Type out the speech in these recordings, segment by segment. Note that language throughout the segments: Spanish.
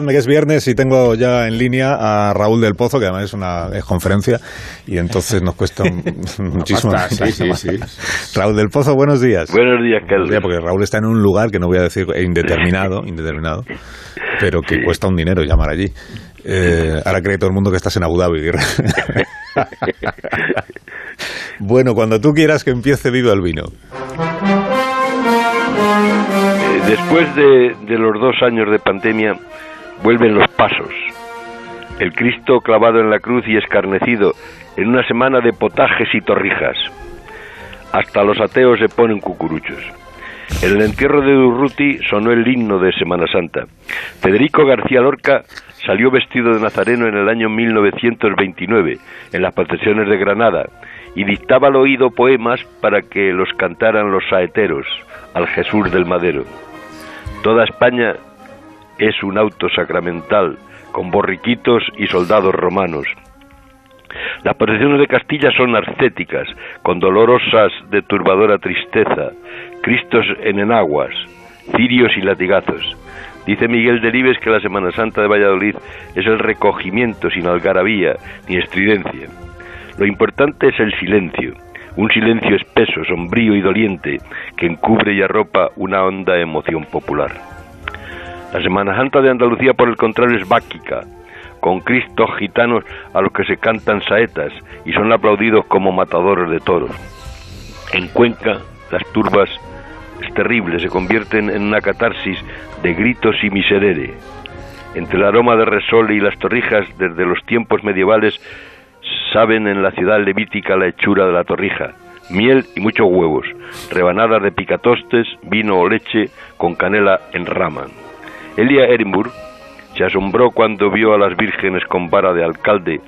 que es viernes y tengo ya en línea a Raúl del Pozo, que además es una conferencia y entonces nos cuesta muchísimo. sí, sí, sí. Raúl del Pozo, buenos días. Buenos días, Carlos. Porque Raúl está en un lugar que no voy a decir indeterminado, indeterminado, pero que cuesta un dinero llamar allí. Eh, ahora cree todo el mundo que estás en Abu Dhabi. bueno, cuando tú quieras que empiece Viva el Vino. Eh, después de, de los dos años de pandemia, vuelven los pasos. El Cristo clavado en la cruz y escarnecido en una semana de potajes y torrijas. Hasta los ateos se ponen cucuruchos. En el entierro de Durruti sonó el himno de Semana Santa. Federico García Lorca salió vestido de nazareno en el año 1929 en las procesiones de Granada y dictaba al oído poemas para que los cantaran los saeteros al Jesús del Madero. Toda España es un auto sacramental con borriquitos y soldados romanos. Las procesiones de Castilla son ascéticas, con dolorosas de turbadora tristeza, Cristos en enaguas, cirios y latigazos. Dice Miguel Delibes que la Semana Santa de Valladolid es el recogimiento sin algarabía ni estridencia. Lo importante es el silencio, un silencio espeso, sombrío y doliente que encubre y arropa una honda emoción popular. La Semana Santa de Andalucía, por el contrario, es báquica, con cristos gitanos a los que se cantan saetas y son aplaudidos como matadores de toros. En Cuenca, las turbas es terrible, se convierten en una catarsis de gritos y miserere. Entre el aroma de resole y las torrijas, desde los tiempos medievales, saben en la ciudad levítica la hechura de la torrija, miel y muchos huevos, rebanadas de picatostes, vino o leche con canela en rama. Elia Ehrenburg se asombró cuando vio a las vírgenes con vara de alcalde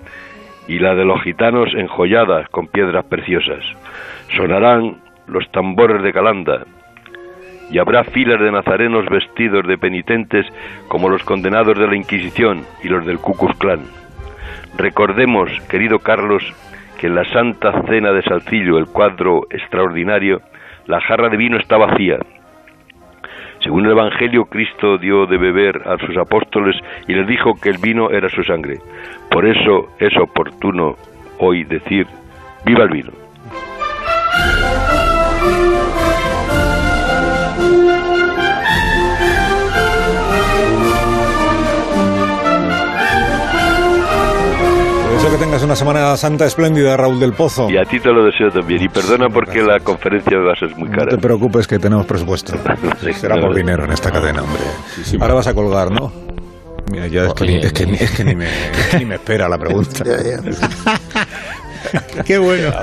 y la de los gitanos enjolladas con piedras preciosas. Sonarán los tambores de Calanda y habrá filas de nazarenos vestidos de penitentes como los condenados de la Inquisición y los del Ku Klux Klan. Recordemos, querido Carlos, que en la Santa Cena de Salcillo, el cuadro extraordinario, la jarra de vino está vacía según el Evangelio, Cristo dio de beber a sus apóstoles y les dijo que el vino era su sangre. Por eso es oportuno hoy decir, viva el vino. Que tengas una Semana Santa espléndida, Raúl del Pozo. Y a ti te lo deseo también. Y perdona porque la conferencia va a ser muy cara. No te preocupes que tenemos presupuesto. Será por dinero en esta cadena, hombre. Ahora vas a colgar, ¿no? Mira, ya es que, es que, es que ni, me, ni me espera la pregunta. Qué bueno.